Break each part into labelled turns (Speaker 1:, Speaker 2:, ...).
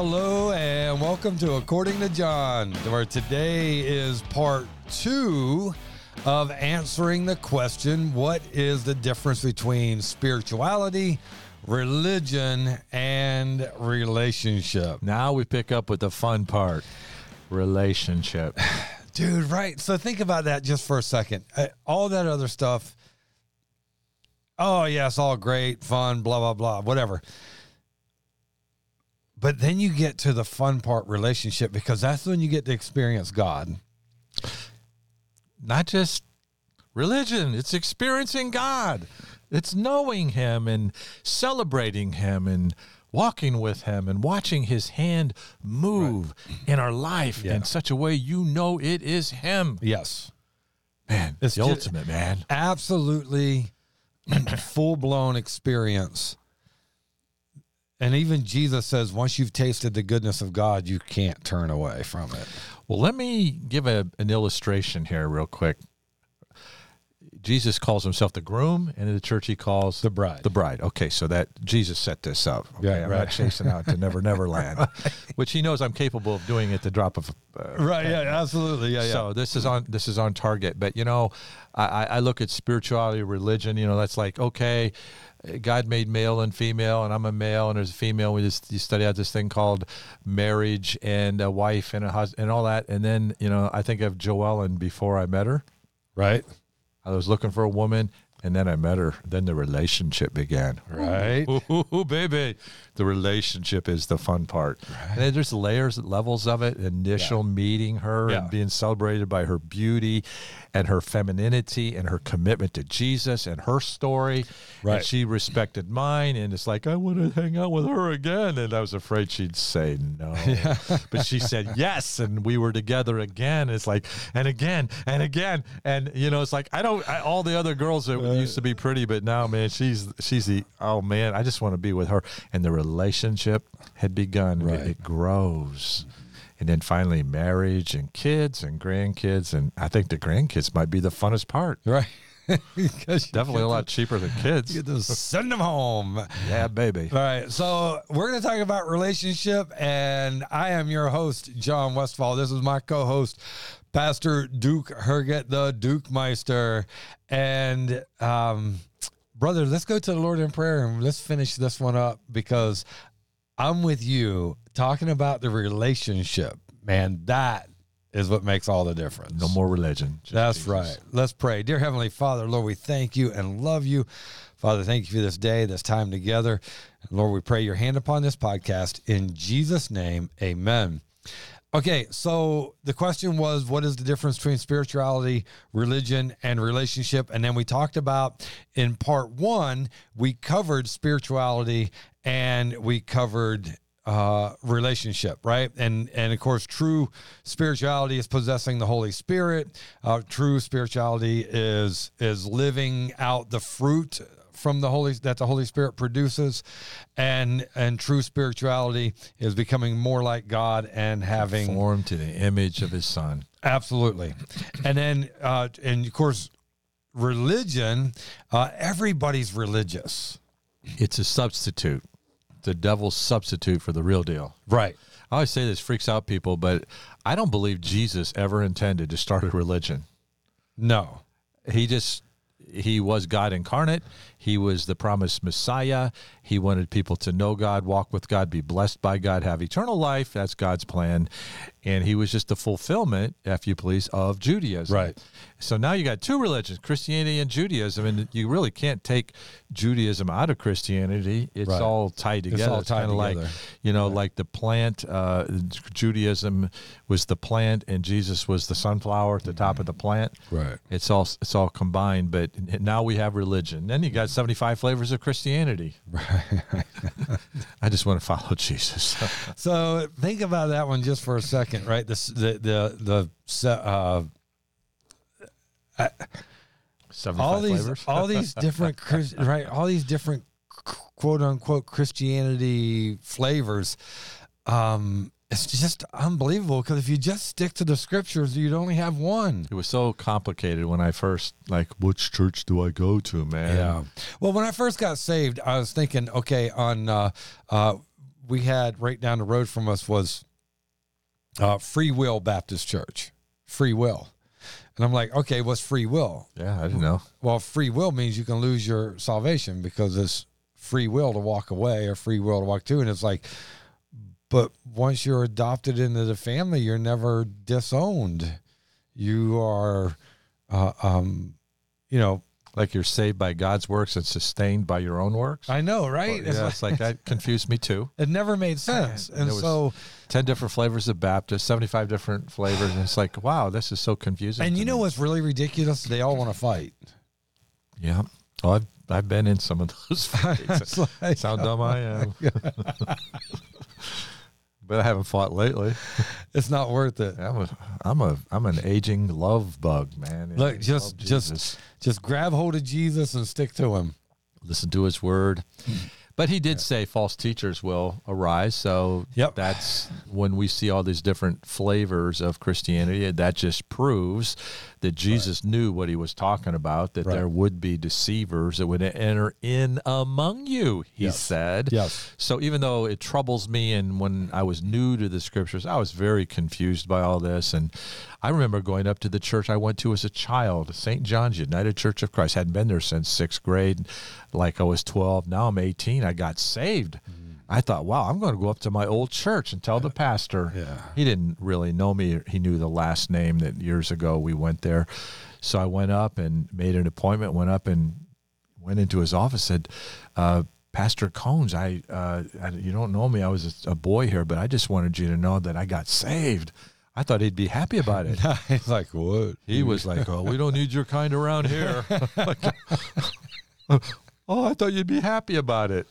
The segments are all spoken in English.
Speaker 1: Hello and welcome to According to John, where today is part two of answering the question what is the difference between spirituality, religion, and relationship?
Speaker 2: Now we pick up with the fun part relationship.
Speaker 1: Dude, right. So think about that just for a second. Uh, all that other stuff, oh, yeah, it's all great, fun, blah, blah, blah, whatever. But then you get to the fun part relationship because that's when you get to experience God.
Speaker 2: Not just religion, it's experiencing God. It's knowing Him and celebrating Him and walking with Him and watching His hand move in our life
Speaker 1: Yeah.
Speaker 2: in such a way you know it is Him.
Speaker 1: Yes.
Speaker 2: Man,
Speaker 1: It's
Speaker 2: the
Speaker 1: ju-
Speaker 2: ultimate, man.
Speaker 1: absolutely full blown experience. And even Jesus says, once you've tasted the goodness of God, you can't turn away from it.
Speaker 2: Well, let me give a, an illustration here, real quick. Jesus calls himself the groom, and in the church he calls
Speaker 1: The bride.
Speaker 2: The bride. Okay, so that Jesus set this up. Okay,
Speaker 1: Yeah,
Speaker 2: I'm
Speaker 1: right.
Speaker 2: not chasing out to Never Never Land, which he knows I'm capable of doing at the drop of. Uh,
Speaker 1: Right. Yeah. Absolutely. Yeah. Yeah.
Speaker 2: So this is on this is on target, but you know, I, I I look at spirituality, religion. You know, that's like okay, God made male and female, and I'm a male, and there's a female. We just you study out this thing called marriage and a wife and a husband and all that, and then you know I think of Joellen before I met her.
Speaker 1: right.
Speaker 2: I was looking for a woman, and then I met her. Then the relationship began.
Speaker 1: Right.
Speaker 2: Ooh, baby. The relationship is the fun part. And then there's layers, and levels of it. Initial meeting her
Speaker 1: Yeah.
Speaker 2: and being celebrated by her beauty and her femininity and her commitment to Jesus and her story.
Speaker 1: Right.
Speaker 2: And she respected mine. And it's like, I want to hang out with her again. And I was afraid she'd say no. But she said yes. And we were together again. It's like, and again, and again. And, you know, it's like, I don't, I, all the other girls that used to be pretty, but now, man, she's, she's the, oh man, I just want to be with her. And the relationship had begun.
Speaker 1: Right.
Speaker 2: It, it grows. And then finally, marriage and kids and grandkids. And I think the grandkids might be the funnest part.
Speaker 1: Right. because
Speaker 2: Definitely a lot cheaper than kids.
Speaker 1: You get to send them home.
Speaker 2: Yeah, baby.
Speaker 1: All right, so we're going to talk about relationship, and I am your host, John Westfall. This is my co-host, Pastor Duke Herget, the Duke Meister, and um, brother, let's go to the Lord in prayer and let's finish this one up because I'm with you talking about the relationship, man. That is what makes all the difference.
Speaker 2: No more religion.
Speaker 1: That's
Speaker 2: Jesus.
Speaker 1: right. Let's pray. Dear Heavenly Father, Lord, we thank you and love you. Father, thank you for this day, this time together. Lord, we pray your hand upon this podcast. In Jesus' name, amen. Okay, so the question was what is the difference between spirituality, religion, and relationship? And then we talked about in part one, we covered spirituality and we covered uh, relationship, right? And and of course, true spirituality is possessing the Holy Spirit. Uh, true spirituality is is living out the fruit from the Holy that the Holy Spirit produces, and and true spirituality is becoming more like God and having
Speaker 2: Formed to the image of his son.
Speaker 1: Absolutely. and then, uh, and of course, religion, uh, everybody's religious.
Speaker 2: It's a substitute. The devil's substitute for the real deal.
Speaker 1: Right.
Speaker 2: I always say this freaks out people, but I don't believe Jesus ever intended to start a religion.
Speaker 1: No.
Speaker 2: He just he was God incarnate. He was the promised Messiah. He wanted people to know God, walk with God, be blessed by God, have eternal life. That's God's plan. And he was just the fulfillment, if you please, of Judaism.
Speaker 1: Right.
Speaker 2: So now you got two religions, Christianity and Judaism, and you really can't take Judaism out of Christianity. It's
Speaker 1: Right.
Speaker 2: all tied
Speaker 1: It's
Speaker 2: together.
Speaker 1: all tied
Speaker 2: kinda like you know, like the plant. Uh, Judaism was the plant, and Jesus was the sunflower at the top of the plant.
Speaker 1: Right.
Speaker 2: It's all it's all combined, but now we have religion. Then you got seventy five flavors of Christianity. Right. I just want to follow Jesus.
Speaker 1: So think about that one just for a second, right? This the the the uh, all these
Speaker 2: flavors.
Speaker 1: all these different right all these different quote unquote Christianity flavors. Um, it's just unbelievable because if you just stick to the scriptures, you'd only have one.
Speaker 2: it was so complicated when I first like, which church do I go to, man?
Speaker 1: Yeah. Well, when I first got saved, I was thinking, okay, on uh, uh, we had right down the road from us was uh, Free Will Baptist Church. Free will. And I'm like, okay, what's free will?
Speaker 2: Yeah, I didn't know.
Speaker 1: Well, free will means you can lose your salvation because it's free will to walk away or free will to walk to. And it's like, but once you're adopted into the family, you're never disowned. You are, uh, um, you know,
Speaker 2: Like you're saved by God's works and sustained by your own works.
Speaker 1: I know, right?
Speaker 2: yeah, it's like that confused me too.
Speaker 1: it never made sense.
Speaker 2: And
Speaker 1: And
Speaker 2: was-
Speaker 1: so,
Speaker 2: Ten different flavors of Baptist, seventy-five different flavors, and it's like, wow, this is so confusing.
Speaker 1: and you know
Speaker 2: me.
Speaker 1: what's really ridiculous? They all want to fight.
Speaker 2: Yeah. Oh, I've I've been in some of those fights.
Speaker 1: Like-
Speaker 2: how dumb I am. but I haven't fought lately.
Speaker 1: it's not worth it.
Speaker 2: I'm a I'm a I'm an aging love bug, man.
Speaker 1: Look,
Speaker 2: I
Speaker 1: just- just- Just grab hold of Jesus and stick to him.
Speaker 2: listen to his word. But he did say false teachers will arise. So
Speaker 1: Yep.
Speaker 2: that's when we see all these different flavors of Christianity. That just proves that Jesus knew what he was talking about, that
Speaker 1: Right.
Speaker 2: there would be deceivers that would enter in among you, he
Speaker 1: Yes.
Speaker 2: said.
Speaker 1: Yes.
Speaker 2: So even though it troubles me, and when I was new to the scriptures, I was very confused by all this. And I remember going up to the church I went to as a child, St. John's United Church of Christ. hadn't been there since sixth grade, like I was 12. Now I'm 18. I got saved. Mm. I thought, wow, I'm going to go up to my old church and tell the pastor.
Speaker 1: Yeah.
Speaker 2: He didn't really know me. He knew the last name that years ago we went there. So I went up and made an appointment, went up and went into his office, said, uh, Pastor Cones, I, uh, I, you don't know me. I was a, a boy here, but I just wanted you to know that I got saved. I thought he'd be happy about it.
Speaker 1: He's like, what?
Speaker 2: He was like, "Oh, we don't need your kind around here." Like, oh, I thought you'd be happy about it.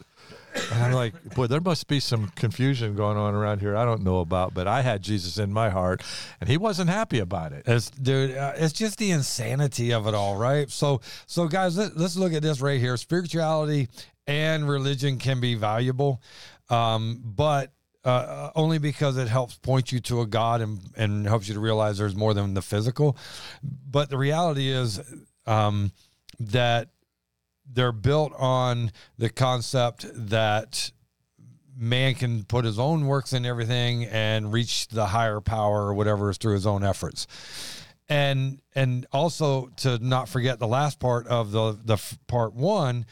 Speaker 2: And I'm like, boy, there must be some confusion going on around here I don't know about. But I had Jesus in my heart, and he wasn't happy about it.
Speaker 1: It's dude, uh, it's just the insanity of it all, right? So, so guys, let, let's look at this right here. Spirituality and religion can be valuable, um, but uh, only because it helps point you to a God and and helps you to realize there's more than the physical. But the reality is um, that they're built on the concept that man can put his own works in everything and reach the higher power or whatever is through his own efforts. And and also to not forget the last part of the the part one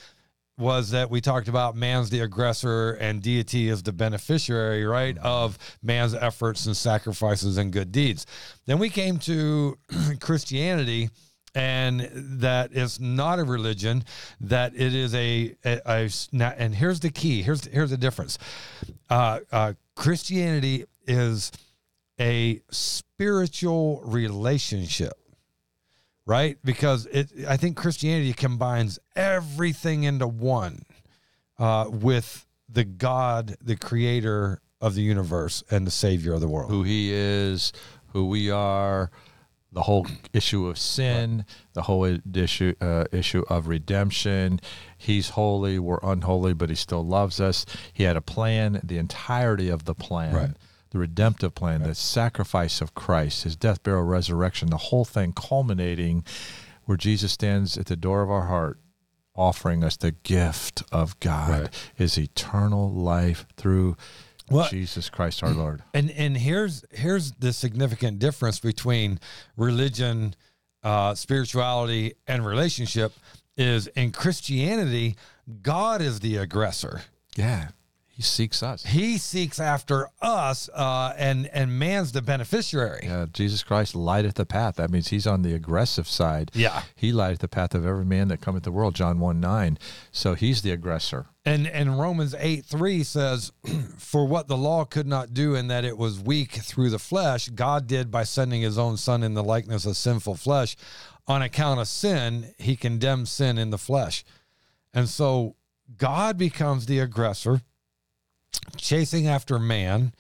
Speaker 1: was that we talked about man's the aggressor and deity is the beneficiary right of man's efforts and sacrifices and good deeds. Then we came to christianity and that it's not a religion that it is a, a, a and here's the key here's here's the difference. Uh, uh, christianity is a spiritual relationship right? Because it i think christianity combines everything into one uh, with the god the creator of the universe and the savior of the world.
Speaker 2: Who he is, who we are, the whole issue of sin, the whole issue uh, issue of redemption. He's holy, we're unholy, but he still loves us. He had a plan, the entirety of the plan.
Speaker 1: Right.
Speaker 2: The redemptive plan, the sacrifice of Christ, his death, burial, resurrection, the whole thing culminating where Jesus stands at the door of our heart, offering us the gift of God,
Speaker 1: Right.
Speaker 2: his eternal life through
Speaker 1: Well-
Speaker 2: Jesus Christ our Lord.
Speaker 1: And and here's here's the significant difference between religion, uh, spirituality, and relationship is in Christianity, God is the aggressor.
Speaker 2: Yeah. He seeks us.
Speaker 1: He seeks after us, uh, and and man's the beneficiary.
Speaker 2: Yeah, Jesus Christ lighteth the path. That means he's on the aggressive side.
Speaker 1: Yeah.
Speaker 2: He lighteth the path of every man that cometh the world, John 1 9. So he's the aggressor.
Speaker 1: And and Romans 8 3 says, For what the law could not do, in that it was weak through the flesh, God did by sending his own son in the likeness of sinful flesh. On account of sin, he condemned sin in the flesh. And so God becomes the aggressor, chasing after man,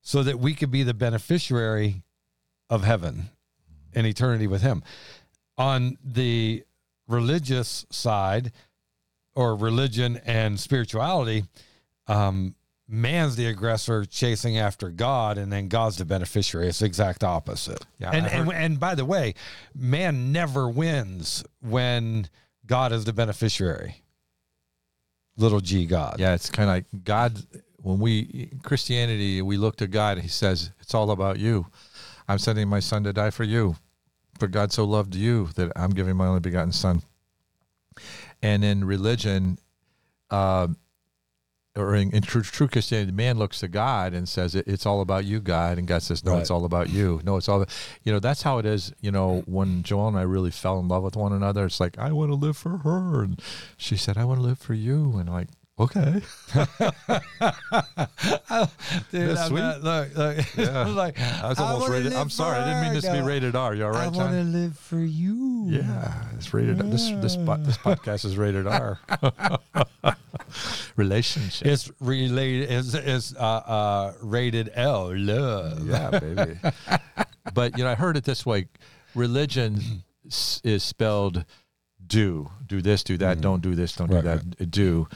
Speaker 1: so that we could be the beneficiary of heaven and eternity with him. On the religious side, or religion and spirituality, um, man's the aggressor chasing after God, and then God's the beneficiary. It's the exact opposite.
Speaker 2: Yeah,
Speaker 1: and, and and by the way, man never wins when God is the beneficiary. Little G God.
Speaker 2: Yeah, it's kind of like God, when we Christianity, we look to God. He says, "It's all about you. I'm sending my son to die for you. For God so loved you that I'm giving my only begotten son." And in religion, uh, or in, in true, true Christianity, the man looks to God and says, it, "It's all about you, God," and God says, "No,
Speaker 1: Right.
Speaker 2: it's all about you. No, it's all." About, You know, that's how it is. You know, when Joel and I really fell in love with one another, it's like I want to live for her, and she said, "I want to live for you," and I'm like, okay,
Speaker 1: Dude,
Speaker 2: That's
Speaker 1: I'm
Speaker 2: sweet.
Speaker 1: not- look, look.
Speaker 2: Yeah.
Speaker 1: I'm like,
Speaker 2: I was almost
Speaker 1: wanna
Speaker 2: rated. I'm sorry, I didn't mean this to be rated R. You all right, I
Speaker 1: want to live for you.
Speaker 2: Yeah, it's rated. This this this podcast is rated R. Relationship.
Speaker 1: It's related. It's, it's uh, uh, rated L. Love.
Speaker 2: Yeah, baby. but you know, I heard it this way: religion is spelled do, do this, do that, don't do this, don't
Speaker 1: Right,
Speaker 2: do that, do.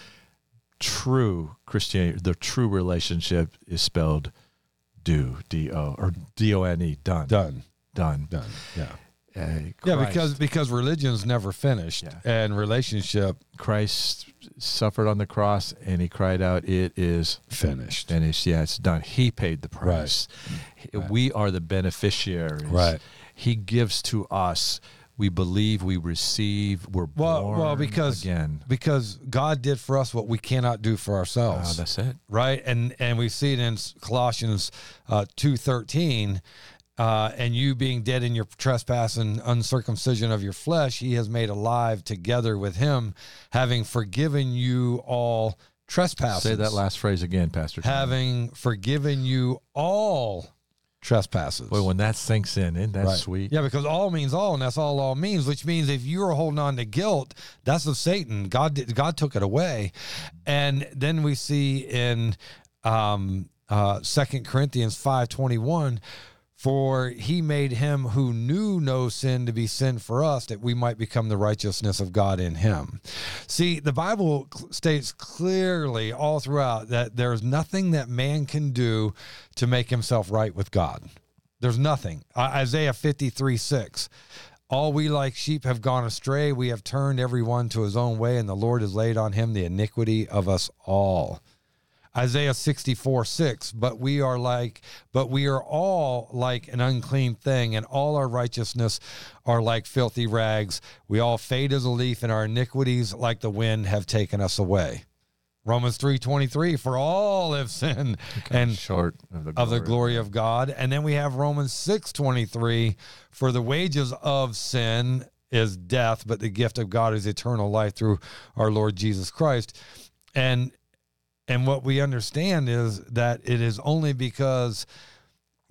Speaker 2: True Christianity, the true relationship is spelled do, D O, or D O N E, done,
Speaker 1: Done.
Speaker 2: done.
Speaker 1: Done. Yeah.
Speaker 2: Uh,
Speaker 1: Yeah, because because religion's never finished,
Speaker 2: Yeah.
Speaker 1: and relationship
Speaker 2: Christ suffered on the cross and he cried out, "It is
Speaker 1: finished.
Speaker 2: finished." Yeah, it's done. He paid the price.
Speaker 1: Right.
Speaker 2: We are the beneficiaries.
Speaker 1: Right.
Speaker 2: He gives to us. We believe. We receive. We're
Speaker 1: Well,
Speaker 2: born
Speaker 1: well, because
Speaker 2: again.
Speaker 1: because God did for us what we cannot do for ourselves.
Speaker 2: that's it.
Speaker 1: right and and we see it in colossians uh, 2.13 uh, and you being dead in your trespass and uncircumcision of your flesh he has made alive together with him having forgiven you all trespasses
Speaker 2: Say that last phrase again, Pastor.
Speaker 1: Having forgiven you all trespasses
Speaker 2: Boy, when that sinks in, isn't that
Speaker 1: Right.
Speaker 2: sweet?
Speaker 1: Yeah, because all means all, and that's all all means. Which means if you are holding on to guilt, that's of Satan. God did, God took it away, and then we see in um, uh, Second Corinthians five twenty one. For he made him who knew no sin to be sin for us, that we might become the righteousness of God in him. See, the Bible states clearly all throughout that there's nothing that man can do to make himself right with God. There's nothing. Isaiah 53 6. All we like sheep have gone astray. We have turned every one to his own way, and the Lord has laid on him the iniquity of us all. Isaiah 64 6. But we are like, but we are all like an unclean thing, and all our righteousness are like filthy rags. We all fade as a leaf, and our iniquities, like the wind, have taken us away. Romans 3:23 for all have sinned and
Speaker 2: short of the
Speaker 1: of the glory of God. And then we have Romans 6:23 for the wages of sin is death, but the gift of God is eternal life through our Lord Jesus Christ. And and what we understand is that it is only because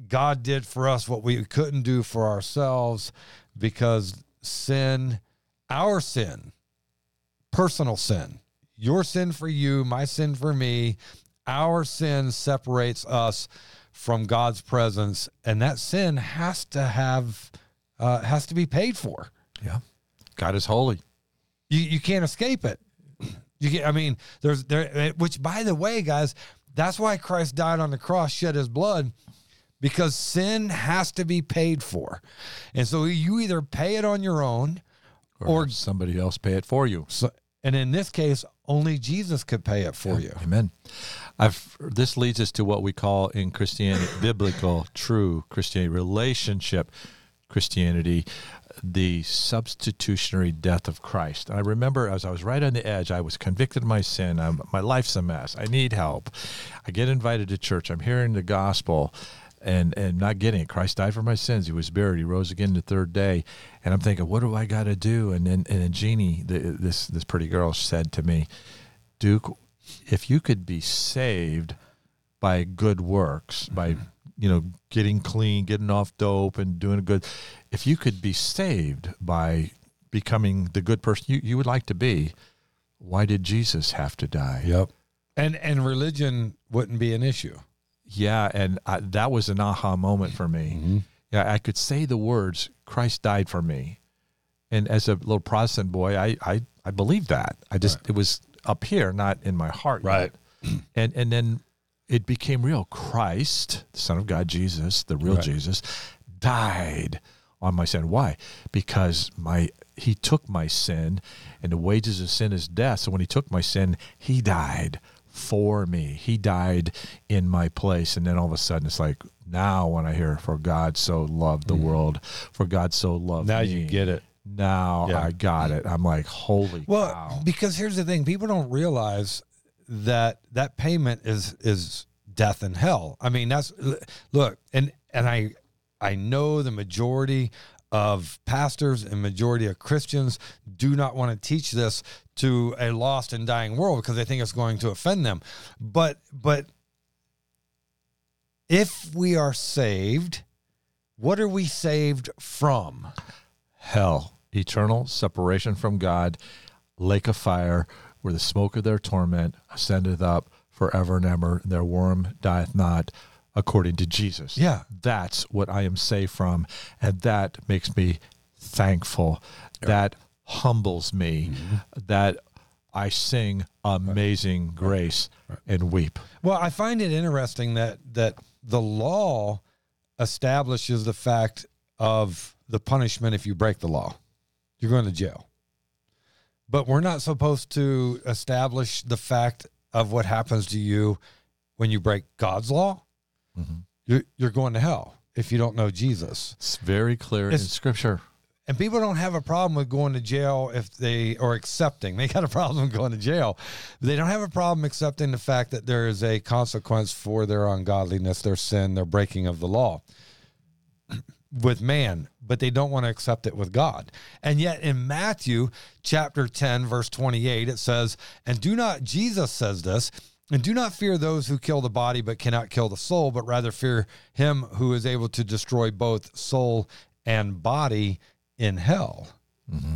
Speaker 1: God did for us what we couldn't do for ourselves because sin, our sin, personal sin, your sin for you, my sin for me, our sin separates us from God's presence, and that sin has to have uh, has to be paid for.
Speaker 2: Yeah. God is holy.
Speaker 1: You you can't escape it. You get, I mean, there's there. Which, by the way, guys, that's why Christ died on the cross, shed His blood, because sin has to be paid for, and so you either pay it on your own,
Speaker 2: Or,
Speaker 1: Or-
Speaker 2: somebody else pay it for you.
Speaker 1: so, and in this case, only Jesus could pay it for you.
Speaker 2: Amen. I've this leads us to what we call in Christianity biblical true Christianity relationship Christianity the substitutionary death of Christ. And I remember as I was right on the edge, I was convicted of my sin. I'm, my life's a mess. I need help. I get invited to church. I'm hearing the gospel and and not getting it. Christ died for my sins. He was buried. He rose again the third day. And I'm thinking, what do I got to do? And then and then Jeannie, the, this this pretty girl, said to me, Duke, if you could be saved by good works, by you know getting clean, getting off dope, and doing a good, if you could be saved by becoming the good person you, you would like to be, why did Jesus have to die?
Speaker 1: Yep. And and religion wouldn't be an issue.
Speaker 2: Yeah, and I, that was an aha moment for me. Mm-hmm. Yeah, I could say the words, "Christ died for me," and as a little Protestant boy, I I, I believed that. I just it was up here, not in my heart.
Speaker 1: Right.
Speaker 2: yet. And and then it became real. Christ, the Son of God, Jesus, the real
Speaker 1: Right.
Speaker 2: Jesus, died on my sin. Why? Because my he took my sin, and the wages of sin is death. So when he took my sin, he died for me. He died in my place. And then all of a sudden, it's like, now when I hear, for God so loved the world, for God so loved
Speaker 1: Now
Speaker 2: me.
Speaker 1: you get it.
Speaker 2: Now
Speaker 1: Yeah.
Speaker 2: I got it. I'm like, holy
Speaker 1: Well,
Speaker 2: cow.
Speaker 1: because here's the thing: people don't realize that that payment is is death and hell. I mean, that's look, and and I I know the majority of pastors and majority of Christians do not want to teach this to a lost and dying world because they think it's going to offend them. But but if we are saved, what are we saved from?
Speaker 2: hell, eternal separation from God, lake of fire, where the smoke of their torment ascendeth up forever and ever, and their worm dieth not, according to Jesus.
Speaker 1: Yeah.
Speaker 2: That's what I am saved from, and that makes me thankful. That humbles me.
Speaker 1: Mm-hmm.
Speaker 2: That I sing amazing grace and weep.
Speaker 1: Well, I find it interesting that that the law establishes the fact of the punishment if you break the law. You're going to jail. But we're not supposed to establish the fact of what happens to you when you break God's law.
Speaker 2: Mhm.
Speaker 1: You're, you're going to hell if you don't know Jesus.
Speaker 2: It's very clear in Scripture.
Speaker 1: And people don't have a problem with going to jail if they are accepting. They got a problem going to jail. They don't have a problem accepting the fact that there is a consequence for their ungodliness, their sin, their breaking of the law with man, but they don't want to accept it with God. And yet in Matthew chapter 10 verse 28 it says, "And do not Jesus says this, and do not fear those who kill the body but cannot kill the soul, but rather fear him who is able to destroy both soul and body in hell." Mm-hmm.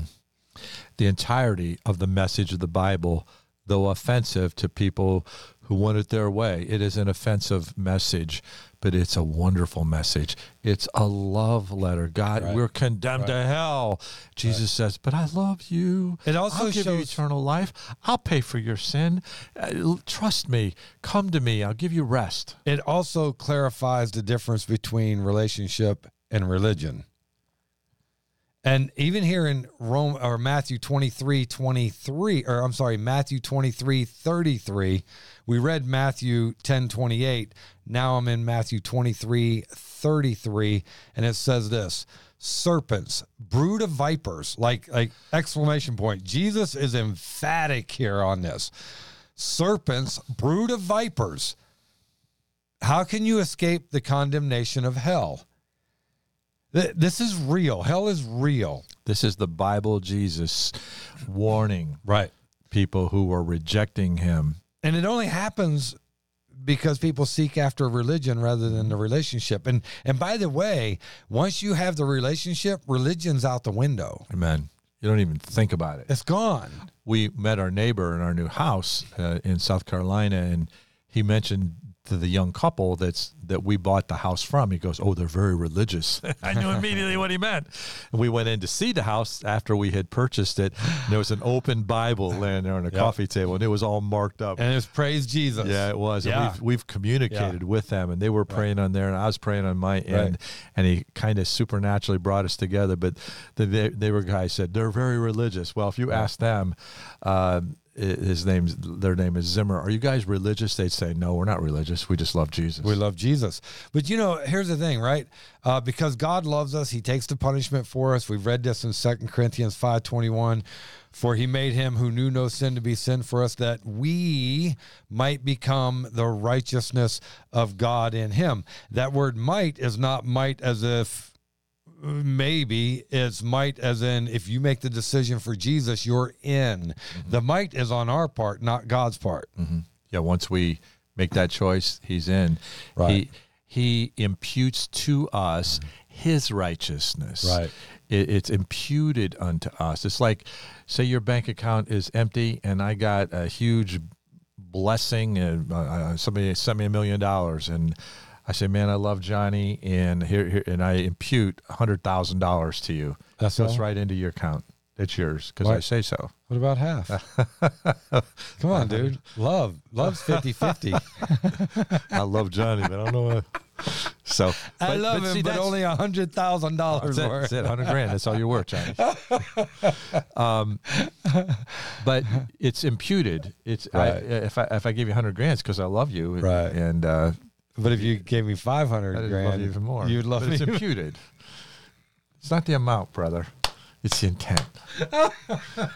Speaker 2: the entirety of the message of the Bible, though offensive to people who want it their way. It is an offensive message, but it's a wonderful message. It's a love letter. God,
Speaker 1: Right.
Speaker 2: we're condemned to hell. Jesus says, "But I love you.
Speaker 1: It also
Speaker 2: I'll give you
Speaker 1: shows-
Speaker 2: eternal life. I'll pay for your sin. Uh, trust me. Come to me. I'll give you rest."
Speaker 1: It also clarifies the difference between relationship and religion. And even here in Rome or Matthew 23, 23, or I'm sorry, Matthew 23, 33, we read Matthew 10, 28. Now I'm in Matthew 23, 33, and it says this serpents, brood of vipers, like like exclamation point. Jesus is emphatic here on this. Serpents, brood of vipers. How can you escape the condemnation of hell? Th- This is real. Hell is real.
Speaker 2: This is the Bible Jesus warning
Speaker 1: Right.
Speaker 2: people who are rejecting him.
Speaker 1: And it only happens because people seek after religion rather than the relationship. And and by the way, once you have the relationship, religion's out the window.
Speaker 2: Amen. You don't even think about it.
Speaker 1: It's gone.
Speaker 2: we met our neighbor in our new house uh, in South Carolina, and he mentioned to the young couple that's that we bought the house from. He goes, "Oh, they're very religious." I knew immediately what he meant. And we went in to see the house after we had purchased it. And there was an open Bible laying there on a
Speaker 1: Yep.
Speaker 2: coffee table, and it was all marked up.
Speaker 1: And it's praise Jesus.
Speaker 2: Yeah, it was.
Speaker 1: Yeah.
Speaker 2: And we've, we've communicated with them, and they were praying on there, and I was praying on my end, and he kind of supernaturally brought us together. But the, they, they were guys said they're very religious. Well, if you ask them, uh, i- his name's their name is Zimmer. Are you guys religious? They'd say no, we're not religious. We just love Jesus.
Speaker 1: We love Jesus. But you know, here's the thing, right? Uh, because God loves us, he takes the punishment for us. We've read this in Second Corinthians 5:21. For he made him who knew no sin to be sin for us that we might become the righteousness of God in him. That word might is not might as if maybe it's might as in if you make the decision for Jesus, you're in. The might is on our part, not God's part.
Speaker 2: yeah. Once we make that choice, he's in.
Speaker 1: Right.
Speaker 2: He he imputes to us his righteousness.
Speaker 1: Right.
Speaker 2: It, it's imputed unto us. It's like, say your bank account is empty, and I got a huge blessing, and uh, uh, somebody sent me a million dollars, and I say, man, I love Johnny, and here, here and I impute a hundred thousand dollars to you.
Speaker 1: That's
Speaker 2: right into your account. It's yours because I say so.
Speaker 1: What about half? Come on, dude. Love. Love's 50 50.
Speaker 2: I love Johnny, but I don't know. What, So
Speaker 1: I
Speaker 2: but-
Speaker 1: love
Speaker 2: but
Speaker 1: him,
Speaker 2: see,
Speaker 1: but only a hundred thousand dollars
Speaker 2: That's it.
Speaker 1: for
Speaker 2: That's
Speaker 1: it.
Speaker 2: it. Hundred grand. That's all you're worth, Johnny. um, but it's imputed. It's I, if I if I give you hundred grand, it's because I love you,
Speaker 1: Right.
Speaker 2: And uh,
Speaker 1: But if you gave me five hundred grand,
Speaker 2: even more.
Speaker 1: You'd love
Speaker 2: but
Speaker 1: me.
Speaker 2: It's imputed. it's not the amount, brother. It's the intent.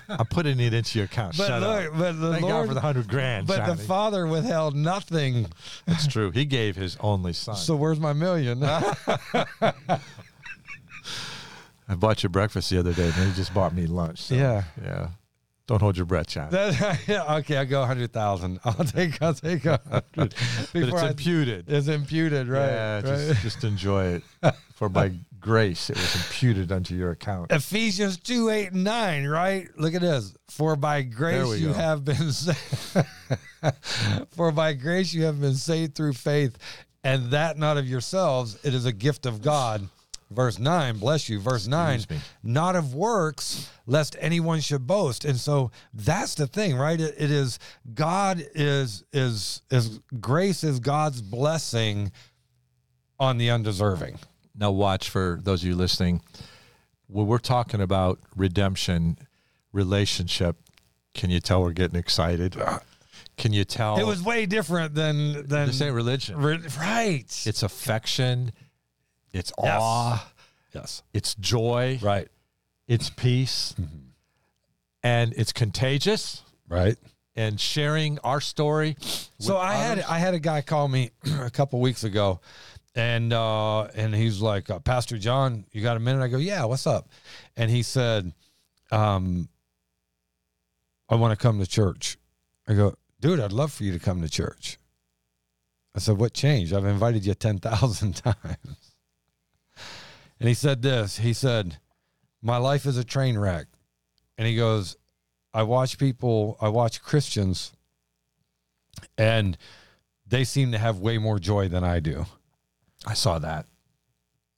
Speaker 2: I'm putting it into your account.
Speaker 1: But
Speaker 2: Shut
Speaker 1: look,
Speaker 2: up.
Speaker 1: but the
Speaker 2: Thank God for the hundred grand.
Speaker 1: but the Father withheld nothing.
Speaker 2: That's true. He gave his only son.
Speaker 1: So where's my million?
Speaker 2: I bought you breakfast the other day, and he just bought me lunch. so,
Speaker 1: Yeah.
Speaker 2: yeah. Don't hold your breath, Johnny.
Speaker 1: That- yeah, okay, I'll go hundred thousand. I'll take. I'll take a hundred.
Speaker 2: but it's
Speaker 1: I-
Speaker 2: imputed.
Speaker 1: It's imputed, right?
Speaker 2: Yeah,
Speaker 1: right.
Speaker 2: just, just enjoy it. For by grace it was imputed unto your account.
Speaker 1: Ephesians 2 8 and 9, right? Look at this. For by grace you
Speaker 2: go.
Speaker 1: have been saved. For by grace you have been saved through faith, and that not of yourselves. It is a gift of God. Verse 9, bless you. Verse 9, not of works, lest anyone should boast. And so that's the thing, right? It, it is God is is is grace is God's blessing on the undeserving.
Speaker 2: Now watch for those of you listening. When we're talking about redemption, relationship, can you tell we're getting excited? Can you tell
Speaker 1: It was way different than than
Speaker 2: this ain't religion.
Speaker 1: Re- right.
Speaker 2: It's affection, it's
Speaker 1: Yes.
Speaker 2: awe,
Speaker 1: yes.
Speaker 2: it's joy,
Speaker 1: Right.
Speaker 2: it's peace, and it's contagious.
Speaker 1: Right.
Speaker 2: And sharing our story.
Speaker 1: So I had. I had a guy call me a couple weeks ago, and uh, and he's like, uh, Pastor John, you got a minute? I go, Yeah. What's up? And he said, um, I want to come to church. I go, Dude, I'd love for you to come to church. I said, What changed? I've invited you ten thousand times. And he said this. He said, My life is a train wreck. And he goes, I watch people, I watch Christians, and they seem to have way more joy than I do.
Speaker 2: I saw that.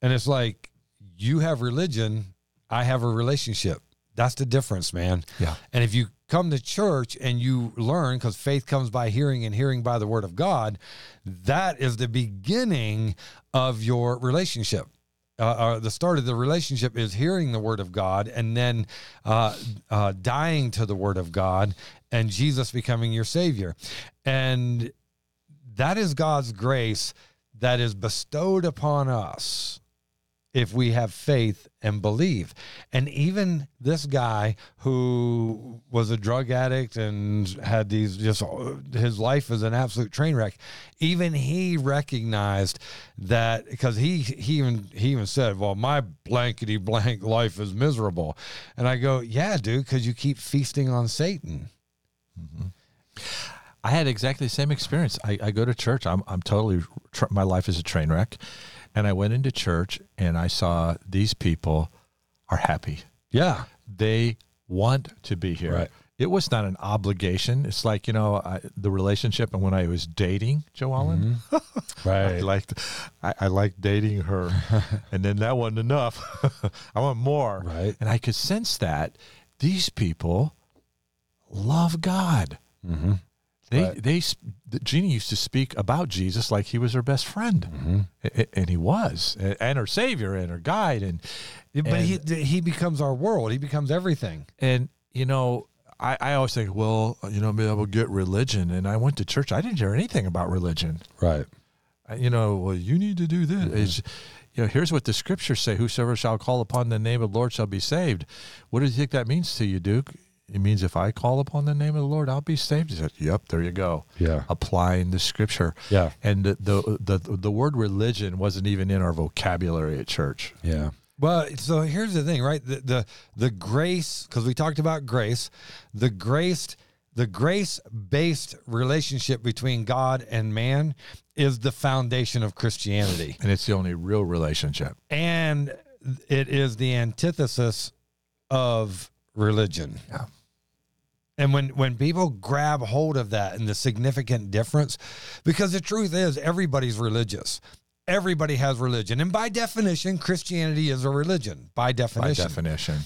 Speaker 1: And it's like, you have religion, I have a relationship. That's the difference, man.
Speaker 2: Yeah.
Speaker 1: And if you come to church and you learn, because faith comes by hearing and hearing by the word of God, that is the beginning of your relationship. Uh, uh, the start of the relationship is hearing the word of God and then uh, uh, dying to the word of God and Jesus becoming your savior. And that is God's grace that is bestowed upon us if we have faith and believe. And even this guy who was a drug addict and had these just his life is an absolute train wreck. Even he recognized that because he he even he even said, "Well, my blankety blank life is miserable," and I go, "Yeah, dude, because you keep feasting on Satan." Mm-hmm.
Speaker 2: I had exactly the same experience. I, I go to church. I'm, I'm totally, my life is a train wreck. And I went into church and I saw these people are happy.
Speaker 1: Yeah,
Speaker 2: They want to be here.
Speaker 1: Right.
Speaker 2: It was not an obligation. It's like, you know, I, the relationship and when I was dating Joe Allen, I
Speaker 1: right.
Speaker 2: liked, I, I liked dating her. and then that wasn't enough. I want more.
Speaker 1: Right.
Speaker 2: And I could sense that these people love God.
Speaker 1: Mm-hmm.
Speaker 2: They
Speaker 1: Right.
Speaker 2: they the- Jeannie used to speak about Jesus like he was her best friend,
Speaker 1: Mm-hmm.
Speaker 2: And he was, and her savior and her guide, and
Speaker 1: But he
Speaker 2: And-
Speaker 1: he becomes our world. He becomes everything.
Speaker 2: and you know. I, I always think, well, you know, maybe I will get religion. And I went to church. I didn't hear anything about religion.
Speaker 1: Right.
Speaker 2: I- You know, well, you need to do this. It's- you know, here's what the scriptures say: Whosoever shall call upon the name of the Lord shall be saved. What do you think that means to you, Duke? It means if I call upon the name of the Lord, I'll be saved. He said, "Yep, there you go."
Speaker 1: Yeah.
Speaker 2: applying the scripture.
Speaker 1: Yeah.
Speaker 2: And the, the the the word religion wasn't even in our vocabulary at church.
Speaker 1: Yeah. Well, so here's the thing, right? The the, the grace, because we talked about grace, the grace, the grace based relationship between God and man is the foundation of Christianity,
Speaker 2: And it's the only real relationship.
Speaker 1: and it is the antithesis of religion.
Speaker 2: Yeah.
Speaker 1: And when when people grab hold of that and the significant difference, because the truth is everybody's religious. Everybody has religion. And by definition, Christianity is a religion. By definition.
Speaker 2: By
Speaker 1: definition.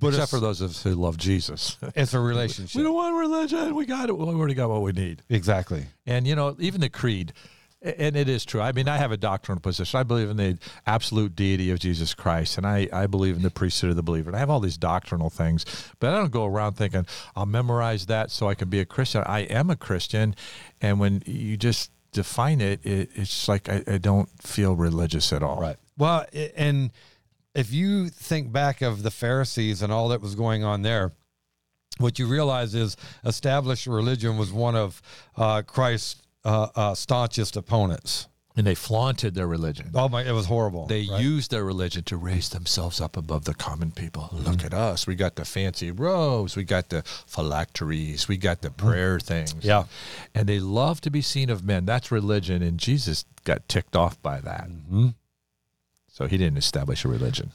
Speaker 1: But
Speaker 2: Except for those of us who love Jesus.
Speaker 1: it's a relationship.
Speaker 2: we don't want religion. We got it. We already got what we need.
Speaker 1: Exactly.
Speaker 2: And you know, even the creed, And it is true. I mean, I have a doctrinal position. I believe in the absolute deity of Jesus Christ, and I, I believe in the priesthood of the believer. And I have all these doctrinal things, but I don't go around thinking I'll memorize that so I can be a Christian. I am a Christian, and when you just define it, it it's like I, I don't feel religious at all.
Speaker 1: Right. Well, and if you think back of the Pharisees and all that was going on there, what you realize is established religion was one of uh, Christ's uh, uh, staunchest opponents.
Speaker 2: And they flaunted their religion.
Speaker 1: Oh my, it was horrible.
Speaker 2: They
Speaker 1: right?
Speaker 2: used their religion to raise themselves up above the common people. Look at us. We got the fancy robes. We got the phylacteries. We got the prayer things.
Speaker 1: Yeah.
Speaker 2: And they love to be seen of men. That's religion. And Jesus got ticked off by that.
Speaker 1: Mm-hmm.
Speaker 2: So he didn't establish a religion.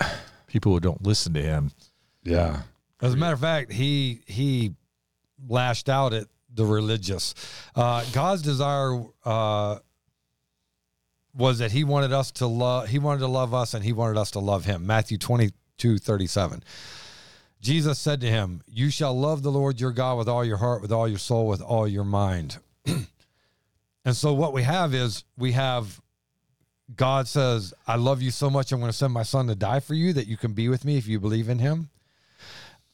Speaker 2: People who don't listen to him.
Speaker 1: Yeah. As a matter of fact, he he lashed out at the religious. Uh, God's desire uh, was that he wanted us to love. He wanted to love us, and he wanted us to love him. Matthew twenty two thirty seven. Jesus said to him, "You shall love the Lord your God with all your heart, with all your soul, with all your mind." and so, what we have is we have God says, "I love you so much. I'm going to send my son to die for you, that you can be with me if you believe in him."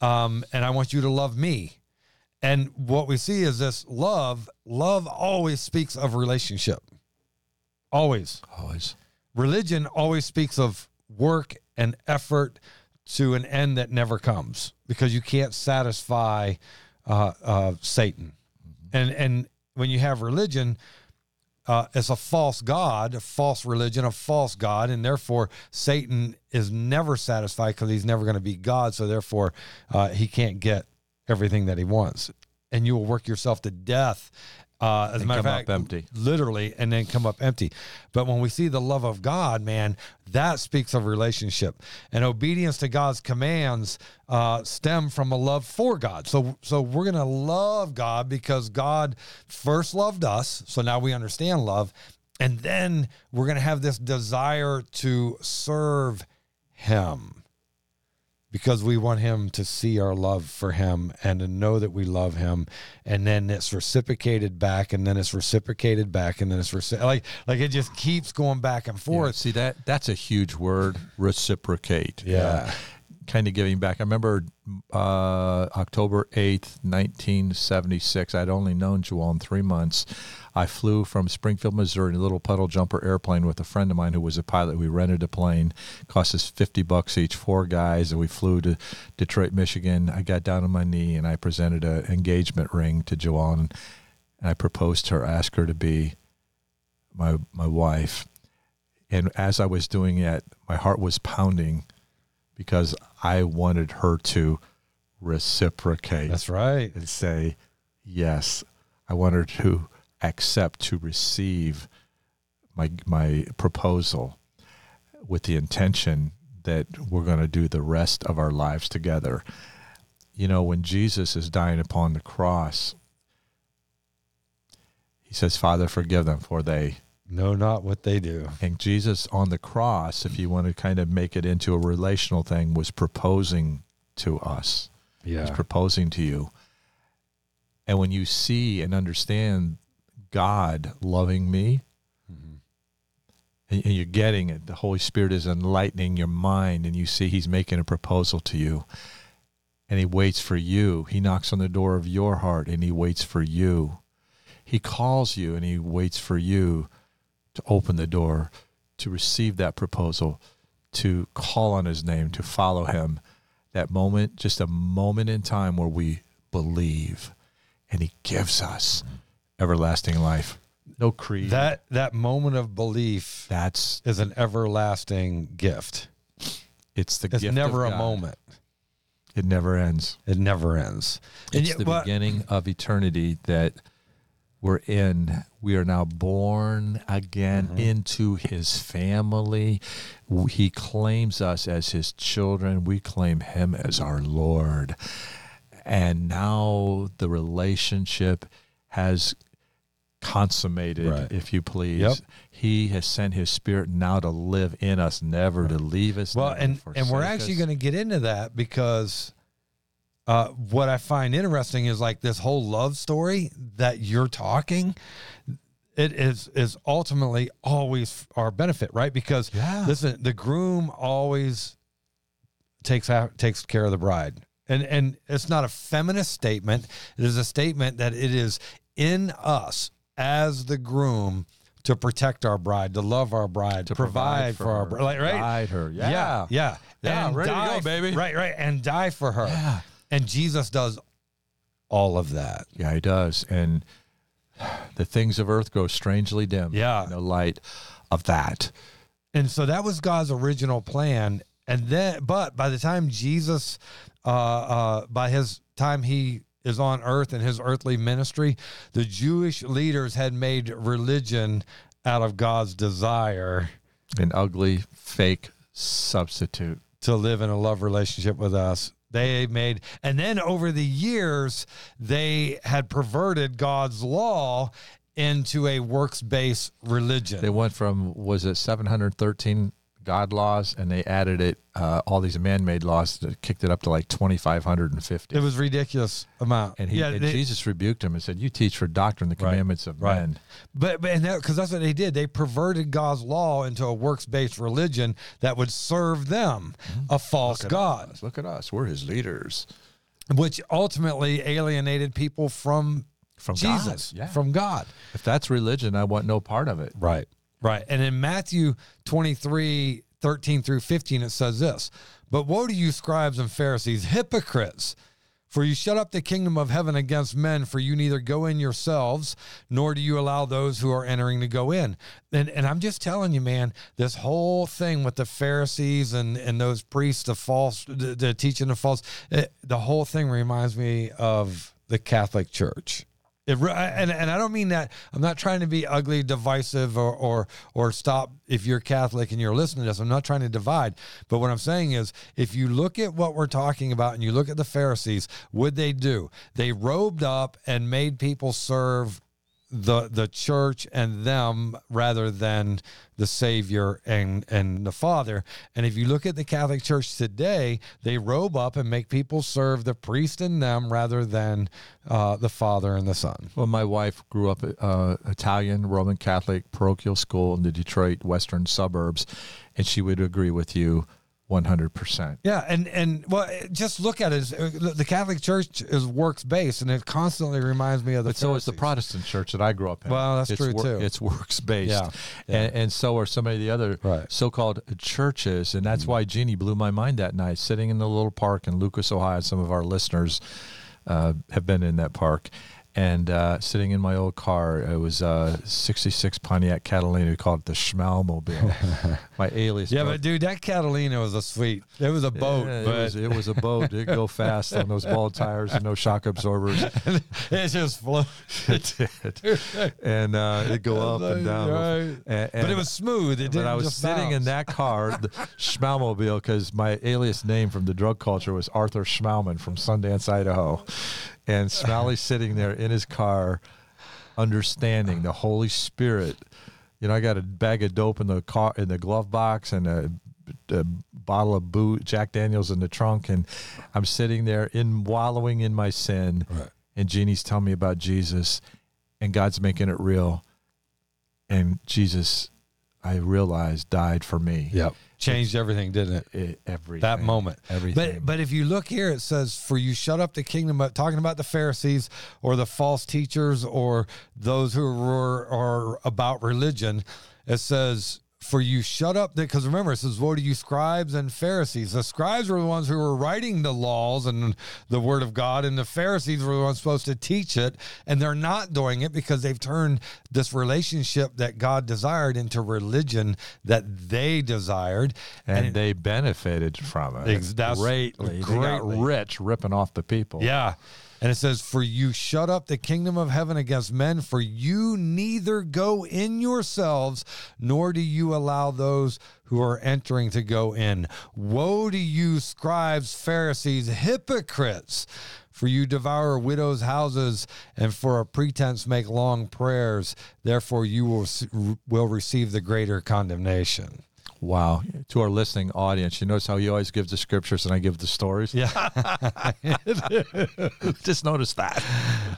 Speaker 1: um, and I want you to love me. And what we see is this love. Love always speaks of relationship. Always.
Speaker 2: Always.
Speaker 1: Religion always speaks of work and effort to an end that never comes because you can't satisfy uh, uh, Satan. And and when you have religion, uh, it's a false god, a false religion, a false god, and therefore Satan is never satisfied because he's never going to be God. So therefore, uh, he can't get everything that he wants, and you will work yourself to death. Uh, as a matter of fact,
Speaker 2: empty.
Speaker 1: literally, and then come up empty. But when we see the love of God, man, that speaks of relationship and obedience to God's commands uh, stem from a love for God. So, so we're gonna love God because God first loved us. So now we understand love, and then we're gonna have this desire to serve Him because we want him to see our love for him and to know that we love him. And then it's reciprocated back and then it's reciprocated back and then it's reci- like like it just keeps going back and
Speaker 2: Yeah,
Speaker 1: forth
Speaker 2: see that that's a huge word reciprocate.
Speaker 1: Yeah.
Speaker 2: Kind of giving back. I remember uh, october 8th 1976 i'd only known in three months. I flew from springfield missouri in a little puddle jumper airplane with a friend of mine who was a pilot. We rented a plane. Cost us 50 bucks each four guys and we flew to detroit michigan. I got down on my knee and i presented an engagement ring to and, and i proposed to her asked her to be my my wife. And as I was doing it, my heart was pounding because I wanted her to reciprocate
Speaker 1: that's right
Speaker 2: and say, Yes, I want her to accept, to receive my my proposal with the intention that we're going to do the rest of our lives together. You know, when Jesus is dying upon the cross, he says, Father, forgive them, for they
Speaker 1: know not what they do
Speaker 2: and Jesus on the cross, if you want to kind of make it into a relational thing, was proposing to us.
Speaker 1: Yeah.
Speaker 2: He's proposing to you. And when you see and understand God loving me, mm-hmm. and, and you're getting it, the Holy Spirit is enlightening your mind, and you see He's making a proposal to you. And He waits for you. He knocks on the door of your heart, and He waits for you. He calls you, and He waits for you to open the door, to receive that proposal, to call on His name, to follow Him that moment, just a moment in time where we believe and he gives us everlasting life. No creed.
Speaker 1: that that moment of belief
Speaker 2: that's
Speaker 1: is an everlasting gift
Speaker 2: it's the
Speaker 1: it's
Speaker 2: gift
Speaker 1: never
Speaker 2: of
Speaker 1: a moment
Speaker 2: It never ends.
Speaker 1: it never ends And
Speaker 2: It's
Speaker 1: yet-
Speaker 2: the
Speaker 1: but-
Speaker 2: beginning of eternity that we're in. We are now born again
Speaker 1: Mm-hmm.
Speaker 2: into his family. He claims us as his children. We claim him as our Lord. And now the relationship has consummated,
Speaker 1: Right.
Speaker 2: if you please.
Speaker 1: Yep.
Speaker 2: He has sent his spirit now to live in us, never to leave us.
Speaker 1: Well, and and we're actually going to get into that because uh, what I find interesting is like this whole love story that you're talking. it is is ultimately always our benefit, right? Because
Speaker 2: Yeah.
Speaker 1: listen, the groom always takes takes care of the bride. And and it's not a feminist statement. It is a statement that it is in us as the groom to protect our bride, to love our bride, to provide, for, our bride, like, right?
Speaker 2: Guide her. Yeah.
Speaker 1: yeah, yeah,
Speaker 2: Yeah,
Speaker 1: And
Speaker 2: ready to go, baby.
Speaker 1: Right, right, and die for her.
Speaker 2: Yeah.
Speaker 1: And Jesus does all of that.
Speaker 2: Yeah, he does. And the things of earth grow strangely dim
Speaker 1: Yeah.
Speaker 2: in the light of that.
Speaker 1: And so that was God's original plan. And then, but by the time Jesus, uh, uh, by his time he is on earth in his earthly ministry, the Jewish leaders had made religion out of God's desire
Speaker 2: An ugly, fake substitute.
Speaker 1: to live in a love relationship with us. They made, and then over the years, they had perverted God's law into a works based religion.
Speaker 2: They went from, was it 713 God laws, and they added it, uh, all these man made laws that kicked it up to like 2,550.
Speaker 1: it was ridiculous amount.
Speaker 2: and he,
Speaker 1: yeah,
Speaker 2: and
Speaker 1: they-
Speaker 2: Jesus rebuked him and said, You teach for doctrine the
Speaker 1: Right.
Speaker 2: commandments of
Speaker 1: Right.
Speaker 2: men.
Speaker 1: But but and that because that's what they did. They perverted God's law into a works based religion that would serve them a false god,
Speaker 2: Look at us. We're his leaders.
Speaker 1: which ultimately alienated people from
Speaker 2: From
Speaker 1: Jesus,
Speaker 2: God, yeah.
Speaker 1: from God.
Speaker 2: If that's religion, I want no part of it.
Speaker 1: Right. Right. And in Matthew 23, 13 through 15, it says this But woe to you, scribes and Pharisees, hypocrites! For you shut up the kingdom of heaven against men, for you neither go in yourselves, nor do you allow those who are entering to go in. And and I'm just telling you, man, this whole thing with the Pharisees and, and those priests, the false, the, the teaching of false, it, the whole thing reminds me of the Catholic Church. It, and and I don't mean that. I'm not trying to be ugly, divisive, or or or stop. If you're Catholic and you're listening to this, I'm not trying to divide. But what I'm saying is, if you look at what we're talking about and you look at the Pharisees, what they do, they robed up and made people serve the the church and them rather than the savior and and the father. And if you look at the catholic church today they robe up and make people serve the priest and them rather than uh, the father and the son.
Speaker 2: Well, my wife grew up uh, Italian Roman Catholic parochial school in the Detroit western suburbs, and she would agree with you 100%.
Speaker 1: yeah and and well just look at it as, uh, the catholic church is works based and it constantly reminds me of the
Speaker 2: But so is the Protestant church that I grew up in.
Speaker 1: Well, that's
Speaker 2: it's
Speaker 1: true, too.
Speaker 2: It's works based,
Speaker 1: Yeah, yeah.
Speaker 2: And, and so are so many of the other
Speaker 1: Right. Mm-hmm.
Speaker 2: so-called churches, and that's why Jeannie blew my mind that night, sitting in the little park in Lucas, Ohio. Some of our listeners uh, have been in that park, and uh, sitting in my old car. It was a '66 Pontiac Catalina. We called it the Schmalmobile. my alias.
Speaker 1: yeah
Speaker 2: boat.
Speaker 1: but dude that catalina was a sweet it was a boat
Speaker 2: Yeah, it was, it was a boat. It go fast on those bald tires and no shock absorbers.
Speaker 1: it just flew
Speaker 2: it did, and uh, it go up and down.
Speaker 1: Right.
Speaker 2: And,
Speaker 1: but it was smooth it
Speaker 2: But
Speaker 1: didn't
Speaker 2: I was sitting in that car, the Schmalmobile, because my alias name from the drug culture was Arthur Schmalman from Sundance, Idaho. And Smalley's sitting there in his car, understanding the Holy Spirit. You know, I got a bag of dope in the car in the glove box and a, a bottle of boo Jack Daniels in the trunk, and I'm sitting there in wallowing in my sin.
Speaker 1: Right.
Speaker 2: And Jeannie's telling me about Jesus, and God's making it real. And Jesus, I realized, died for me.
Speaker 1: Yep. Changed everything, didn't it?
Speaker 2: It, everything.
Speaker 1: That moment.
Speaker 2: Everything.
Speaker 1: But but if you look here, it says, "For you shut up the kingdom." Of, talking about the Pharisees or the false teachers or those who were are about religion, it says, "For you shut up." Because remember, it says, "Woe to you, scribes and Pharisees." The scribes were the ones who were writing the laws and the word of God, and the Pharisees were the ones supposed to teach it, and they're not doing it because they've turned this relationship that God desired into religion that they desired,
Speaker 2: and,
Speaker 1: it-
Speaker 2: they benefited from it
Speaker 1: Ex- that's-
Speaker 2: greatly. They got rich ripping off the people.
Speaker 1: Yeah. And it says, For you shut up the kingdom of heaven against men, for you neither go in yourselves, nor do you allow those who are entering to go in. Woe to you, scribes, Pharisees, hypocrites! For you devour widows' houses, and for a pretense make long prayers. Therefore, you will will receive the greater condemnation.
Speaker 2: Wow. To our listening audience, you notice how he always gives the scriptures and I give the stories?
Speaker 1: Yeah.
Speaker 2: Just notice that.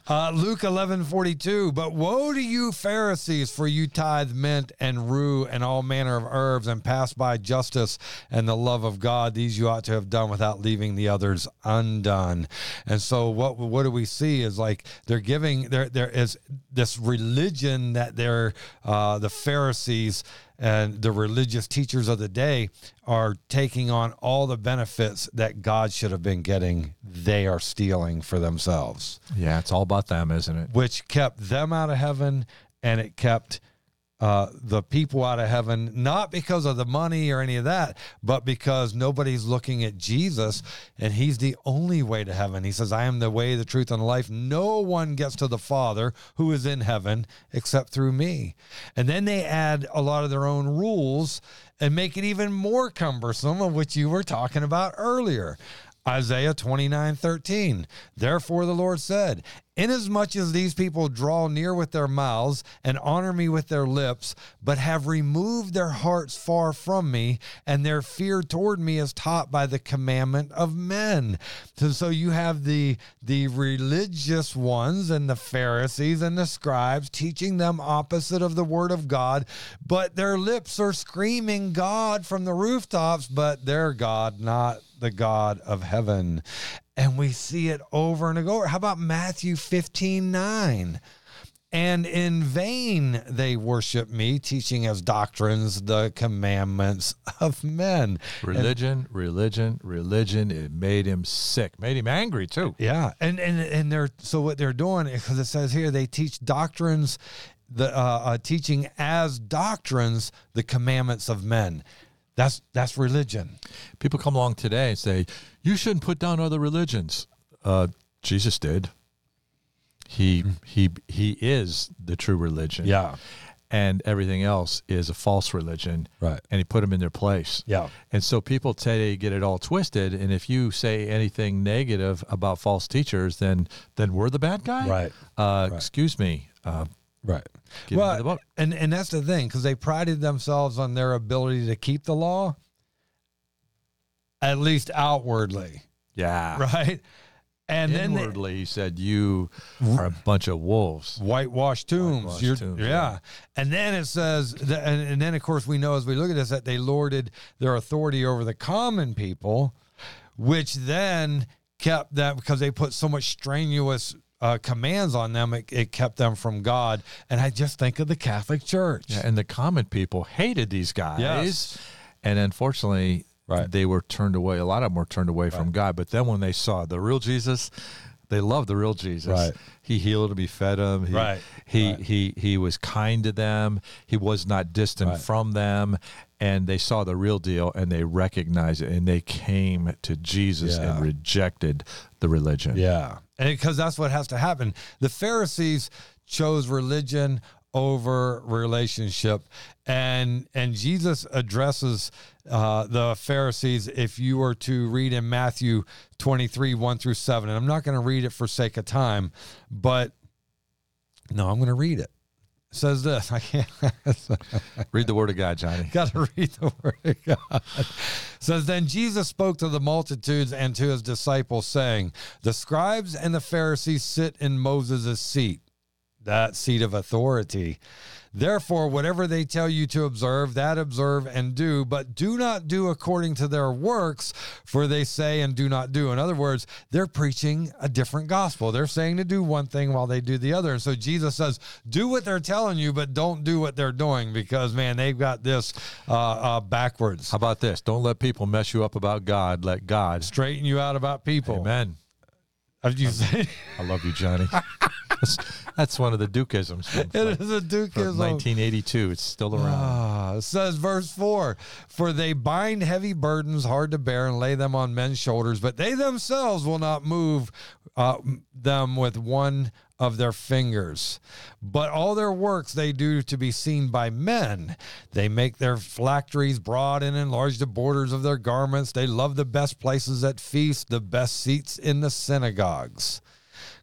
Speaker 1: Uh, Luke eleven forty two. But woe to you, Pharisees, for you tithe mint and rue and all manner of herbs and pass by justice and the love of God. These you ought to have done without leaving the others undone. And so what what do we see is like they're giving there there is this religion that they're uh, the Pharisees and the religious teachers of the day are taking on all the benefits that God should have been getting. They are stealing for themselves,
Speaker 2: Yeah, it's all about them, isn't it?
Speaker 1: which kept them out of heaven and it kept uh, the people out of heaven, not because of the money or any of that, but because nobody's looking at Jesus and he's the only way to heaven. He says, I am the way, the truth, and the life. No one gets to the Father who is in heaven except through me. And then they add a lot of their own rules and make it even more cumbersome, of which you were talking about earlier. Isaiah 29 13. Therefore, the Lord said, Inasmuch as these people draw near with their mouths and honor me with their lips, but have removed their hearts far from me, and their fear toward me is taught by the commandment of men. So, so you have the the religious ones and the Pharisees and the scribes teaching them opposite of the word of God, but their lips are screaming God from the rooftops, but their God not the God of heaven. And we see it over and over. How about Matthew 15 9? And in vain they worship me, teaching as doctrines the commandments of men.
Speaker 2: Religion, religion, religion. It made him sick, made him angry too.
Speaker 1: Yeah, and and and they're so what they're doing because it says here they teach doctrines, the uh, uh, teaching as doctrines the commandments of men. That's that's religion.
Speaker 2: People come along today and say, "You shouldn't put down other religions." Uh, Jesus did. He he he is the true religion.
Speaker 1: Yeah,
Speaker 2: and everything else is a false religion.
Speaker 1: Right.
Speaker 2: And he put them in their place.
Speaker 1: yeah,
Speaker 2: And so people today get it all twisted. And if you say anything negative about false teachers, then then we're the bad guy.
Speaker 1: Right.
Speaker 2: Uh, Excuse me. Uh,
Speaker 1: right.
Speaker 2: The book.
Speaker 1: and and that's the thing because they prided themselves on their ability to keep the law, at least outwardly,
Speaker 2: yeah.
Speaker 1: right? And then they,
Speaker 2: Inwardly, he said, "You are a bunch of wolves."
Speaker 1: whitewashed tombs.
Speaker 2: Whitewashed tombs,
Speaker 1: yeah.
Speaker 2: yeah.
Speaker 1: And then it says, that, and, and then of course we know as we look at this that they lorded their authority over the common people, which then kept that because they put so much strenuous uh, commands on them. It, it kept them from God. And I just think of the Catholic Church.
Speaker 2: Yeah, and the common people hated these guys.
Speaker 1: Yes.
Speaker 2: And unfortunately,
Speaker 1: Right.
Speaker 2: they were turned away. A lot of them were turned away from God. But then when they saw the real Jesus, they loved the real Jesus.
Speaker 1: Right.
Speaker 2: He healed them. He fed them. He,
Speaker 1: Right.
Speaker 2: He
Speaker 1: Right.
Speaker 2: he he was kind to them. He was not distant
Speaker 1: Right.
Speaker 2: from them. And they saw the real deal and they recognized it and they came to Jesus
Speaker 1: Yeah.
Speaker 2: and rejected the religion.
Speaker 1: Yeah. And because that's what has to happen. The Pharisees chose religion over relationship and and Jesus addresses uh, the Pharisees if you were to read in Matthew 23 1 through 7 and I'm not going to read it for sake of time but no I'm going to read it. Says this I can't
Speaker 2: Read the word of God, Johnny.
Speaker 1: Got to read the word of God. Says then Jesus spoke to the multitudes and to his disciples, saying, "The scribes and the Pharisees sit in Moses' seat, that seat of authority. Therefore, whatever they tell you to observe, that observe and do, but do not do according to their works, for they say and do not do. In other words, they're preaching a different gospel. They're saying to do one thing while they do the other. And so Jesus says, do what they're telling you, but don't do what they're doing because, man, they've got this uh, uh, backwards.
Speaker 2: How about this? Don't let people mess you up about God. Let God.
Speaker 1: Straighten you out about people.
Speaker 2: Amen.
Speaker 1: Have you said
Speaker 2: I love you, Johnny. that's, that's one of the Dukeisms from,
Speaker 1: it is a Dukeism.
Speaker 2: 1982. It's still around.
Speaker 1: Ah, it says verse 4 For they bind heavy burdens hard to bear and lay them on men's shoulders, but they themselves will not move uh, them with one of their fingers. But all their works they do to be seen by men. They make their phylacteries broad and enlarge the borders of their garments. They love the best places at feasts, the best seats in the synagogues.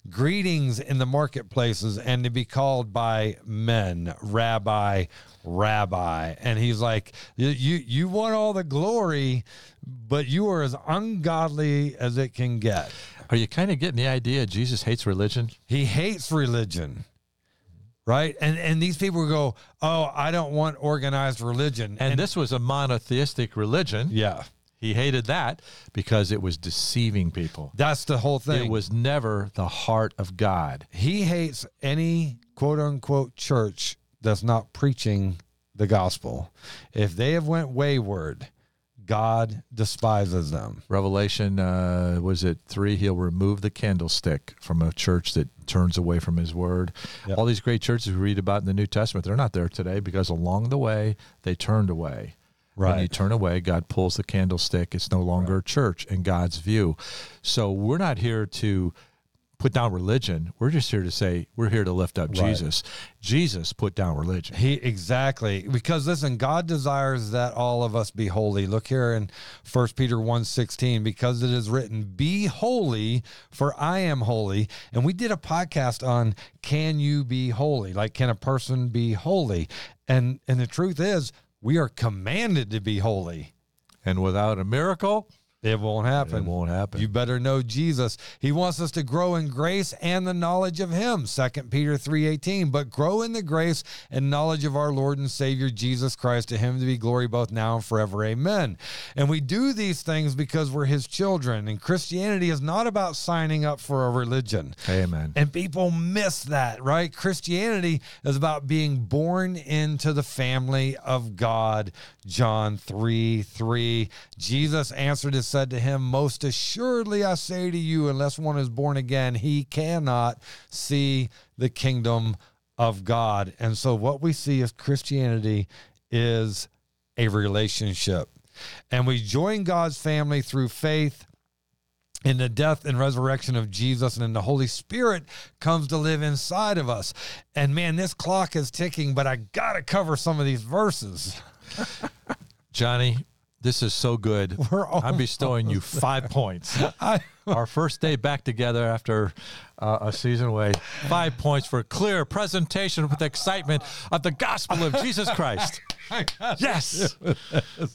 Speaker 1: Greetings in the marketplaces and to be called by men, rabbi, rabbi. And he's like, you, you, you want all the glory, but you are as ungodly as it can get.
Speaker 2: Are you kind of getting the idea Jesus hates religion?
Speaker 1: He hates religion. Right. And and these people go, Oh, I don't want organized religion.
Speaker 2: And, this was a monotheistic religion.
Speaker 1: yeah.
Speaker 2: He hated that because it was deceiving people.
Speaker 1: That's the whole thing.
Speaker 2: It was never the heart of God.
Speaker 1: he hates any quote unquote church that's not preaching the gospel. If they have went wayward, God despises them.
Speaker 2: Revelation, uh, was it three? He'll remove the candlestick from a church that turns away from his word.
Speaker 1: Yep.
Speaker 2: All these great churches we read about in the New Testament, they're not there today because along the way they turned away. When you turn away, God pulls the candlestick. It's no longer a church in God's view. So we're not here to put down religion. We're just here to say we're here to lift up
Speaker 1: Right.
Speaker 2: Jesus. Jesus put down religion.
Speaker 1: He exactly because listen, God desires that all of us be holy. Look here in 1 Peter 1:16 because it is written, "Be holy, for I am holy." And we did a podcast on can you be holy? Like can a person be holy? And and the truth is, we are commanded to be holy.
Speaker 2: And without a miracle,
Speaker 1: It won't happen.
Speaker 2: it won't happen.
Speaker 1: You better know Jesus. He wants us to grow in grace and the knowledge of him. 2 Peter 3:18, but grow in the grace and knowledge of our Lord and Savior Jesus Christ. To him to be glory both now and forever. Amen. And we do these things because we're his children. And Christianity is not about signing up for a religion.
Speaker 2: Amen.
Speaker 1: And people miss that, right? Christianity is about being born into the family of God. John 3 3. Jesus answered and said to him, Most assuredly I say to you, unless one is born again, he cannot see the kingdom of God. And so what we see as Christianity is a relationship. And we join God's family through faith in the death and resurrection of Jesus, and then the Holy Spirit comes to live inside of us. And man, this clock is ticking, but I got to cover some of these verses.
Speaker 2: Johnny, this is so good.
Speaker 1: All-
Speaker 2: I'm bestowing you five points.
Speaker 1: I,
Speaker 2: Our first day back together after uh, a season away. Five points for clear presentation with excitement of the gospel of Jesus Christ. Yes.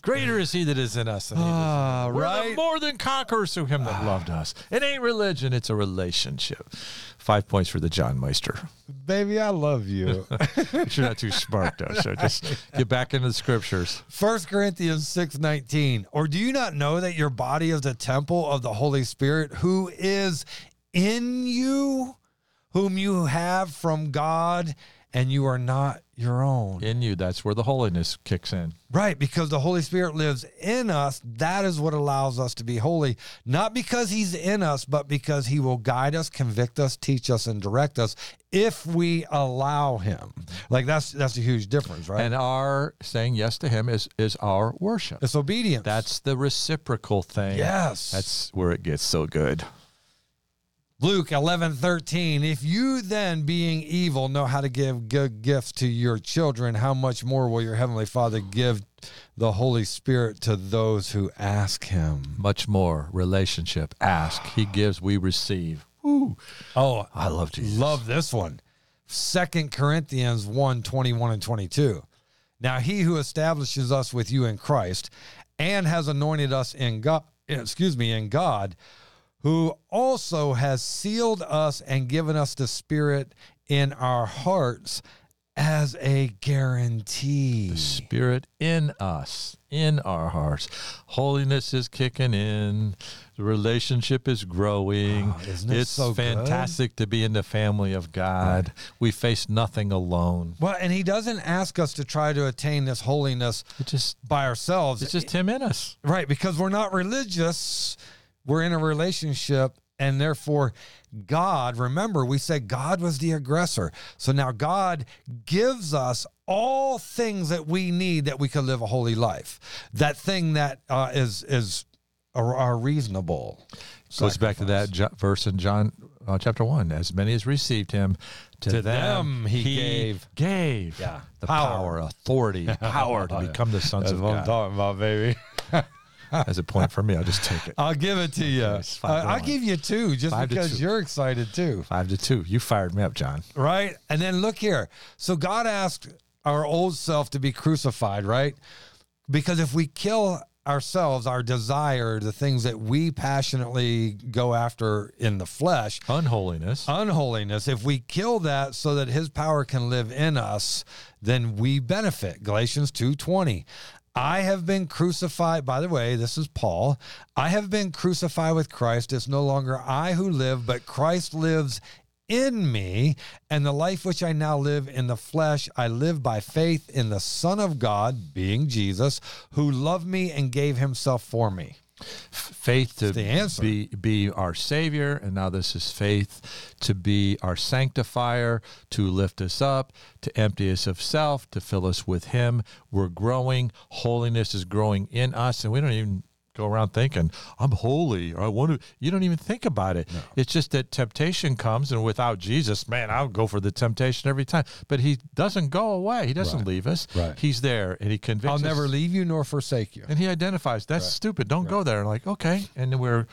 Speaker 2: Greater is he that is in us than he that is in the
Speaker 1: Ah.
Speaker 2: We're
Speaker 1: right?
Speaker 2: more than conquerors through him that loved us. It ain't religion, it's a relationship. Five points for the John Meister.
Speaker 1: baby, I love you.
Speaker 2: But You're not too smart though, so just get back into the scriptures.
Speaker 1: First Corinthians 6:19. Or do you not know that your body is the temple of the Holy Spirit who is in you, whom you have from God, and you are not your own?
Speaker 2: In you, that's where the holiness kicks in.
Speaker 1: Right, because the Holy Spirit lives in us. That is what allows us to be holy, not because He's in us, but because He will guide us, convict us, teach us, and direct us if we allow Him. Like that's that's a huge difference, right?
Speaker 2: And our saying yes to him is is our worship.
Speaker 1: it's obedience.
Speaker 2: That's the reciprocal thing.
Speaker 1: yes.
Speaker 2: That's where it gets so good.
Speaker 1: Luke eleven thirteen. If you then, being evil, know how to give good gifts to your children, how much more will your heavenly Father give the Holy Spirit to those who ask Him?
Speaker 2: Much more relationship. Ask. He gives, we receive. Ooh.
Speaker 1: Oh,
Speaker 2: I love Jesus.
Speaker 1: Love this one. Second Corinthians 1 21 and 22. Now he who establishes us with you in Christ and has anointed us in God, excuse me, in God, who also has sealed us and given us the Spirit in our hearts as a guarantee.
Speaker 2: The Spirit in us, in our hearts. Holiness is kicking in. The relationship is growing.
Speaker 1: Isn't it
Speaker 2: it's
Speaker 1: so good?
Speaker 2: fantastic to be in the family of God. We face nothing alone.
Speaker 1: Well, and he doesn't ask us to try to attain this holiness
Speaker 2: It just
Speaker 1: by ourselves.
Speaker 2: it's just him in us.
Speaker 1: Right, because we're not religious. We're in a relationship, and therefore, God, remember, we said God was the aggressor. So now God gives us all things that we need that we could live a holy life. That thing that uh, is is are, are reasonable.
Speaker 2: Goes back to that verse in John uh, chapter 1. As many as received him, to,
Speaker 1: To them he gave.
Speaker 2: gave
Speaker 1: Yeah.
Speaker 2: the
Speaker 1: Power.
Speaker 2: power, authority, power to become the sons of God.
Speaker 1: talking about, baby.
Speaker 2: as a point for me. I'll just take it.
Speaker 1: I'll give it to you. Uh, I'll give you two just
Speaker 2: Five
Speaker 1: because
Speaker 2: two.
Speaker 1: you're excited too.
Speaker 2: Five to two. You fired me up, John.
Speaker 1: right? And then look here. So God asked our old self to be crucified, right? Because if we kill ourselves, our desire, the things that we passionately go after in the flesh,
Speaker 2: Unholiness.
Speaker 1: unholiness, if we kill that so that his power can live in us, then we benefit. Galatians 2:20. I have been crucified. By the way, this is Paul. I have been crucified with Christ. It's no longer I who live, but Christ lives in me. And the life which I now live in the flesh, I live by faith in the Son of God, being Jesus, who loved me and gave himself for me.
Speaker 2: Faith to be be our savior and now this is faith to be our sanctifier to lift us up to empty us of self to fill us with him. We're growing. Holiness is growing in us and we don't even go around thinking i'm holy or i want to you don't even think about it. It's just that temptation comes and without jesus man i'll go for the temptation every time. But he doesn't go away. He doesn't
Speaker 1: Right.
Speaker 2: leave us.
Speaker 1: Right.
Speaker 2: he's there and he convicts
Speaker 1: I'll
Speaker 2: us.
Speaker 1: never leave you nor forsake you.
Speaker 2: and he identifies. That's stupid. Don't go there. Like okay. And then we're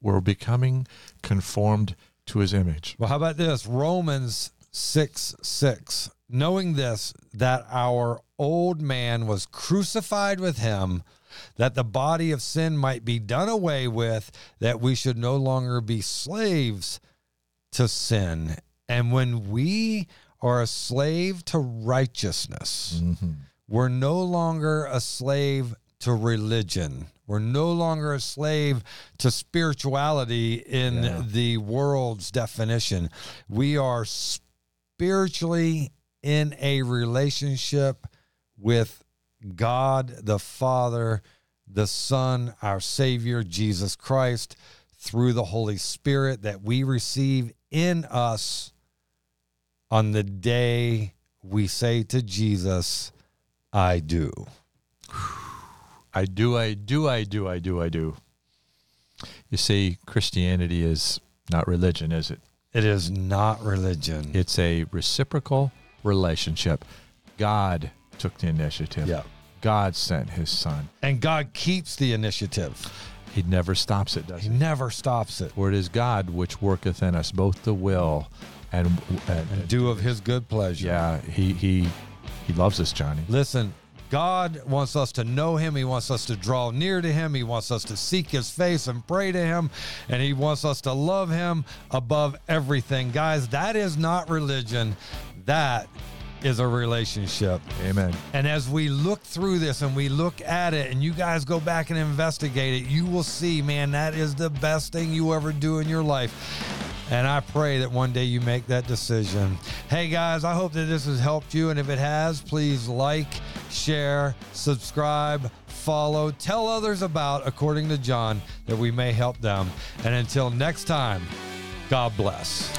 Speaker 2: we're becoming conformed to his image.
Speaker 1: Well, how about this? Romans 6 6. Knowing this, that our old man was crucified with him, that the body of sin might be done away with, that we should no longer be slaves to sin. And when we are a slave to righteousness, mm-hmm. we're no longer a slave to religion. We're no longer a slave to spirituality in
Speaker 2: Yeah.
Speaker 1: the world's definition. We are spiritually in a relationship with God the Father, the Son, our Savior, Jesus Christ, through the Holy Spirit that we receive in us on the day we say to Jesus, I do.
Speaker 2: i do i do i do i do i do you see christianity is not religion is it
Speaker 1: It is not religion.
Speaker 2: it's a reciprocal relationship god took the initiative
Speaker 1: Yeah.
Speaker 2: God sent his son
Speaker 1: and God keeps the initiative.
Speaker 2: he never stops it does
Speaker 1: He
Speaker 2: he
Speaker 1: never stops it.
Speaker 2: for it is god which worketh in us both the will and, and
Speaker 1: Do of his good pleasure.
Speaker 2: yeah he he he loves us johnny
Speaker 1: Listen, God wants us to know him. He wants us to draw near to him. He wants us to seek his face and pray to him. And he wants us to love him above everything. Guys, that is not religion. That is a relationship.
Speaker 2: amen
Speaker 1: And as we look through this and we look at it, and you guys go back and investigate it, you will see, man, that is the best thing you ever do in your life. And I pray that one day you make that decision. Hey, guys, I hope that this has helped you. And if it has, please like, share, subscribe, follow, tell others about, according to John, that we may help them. And until next time, God bless.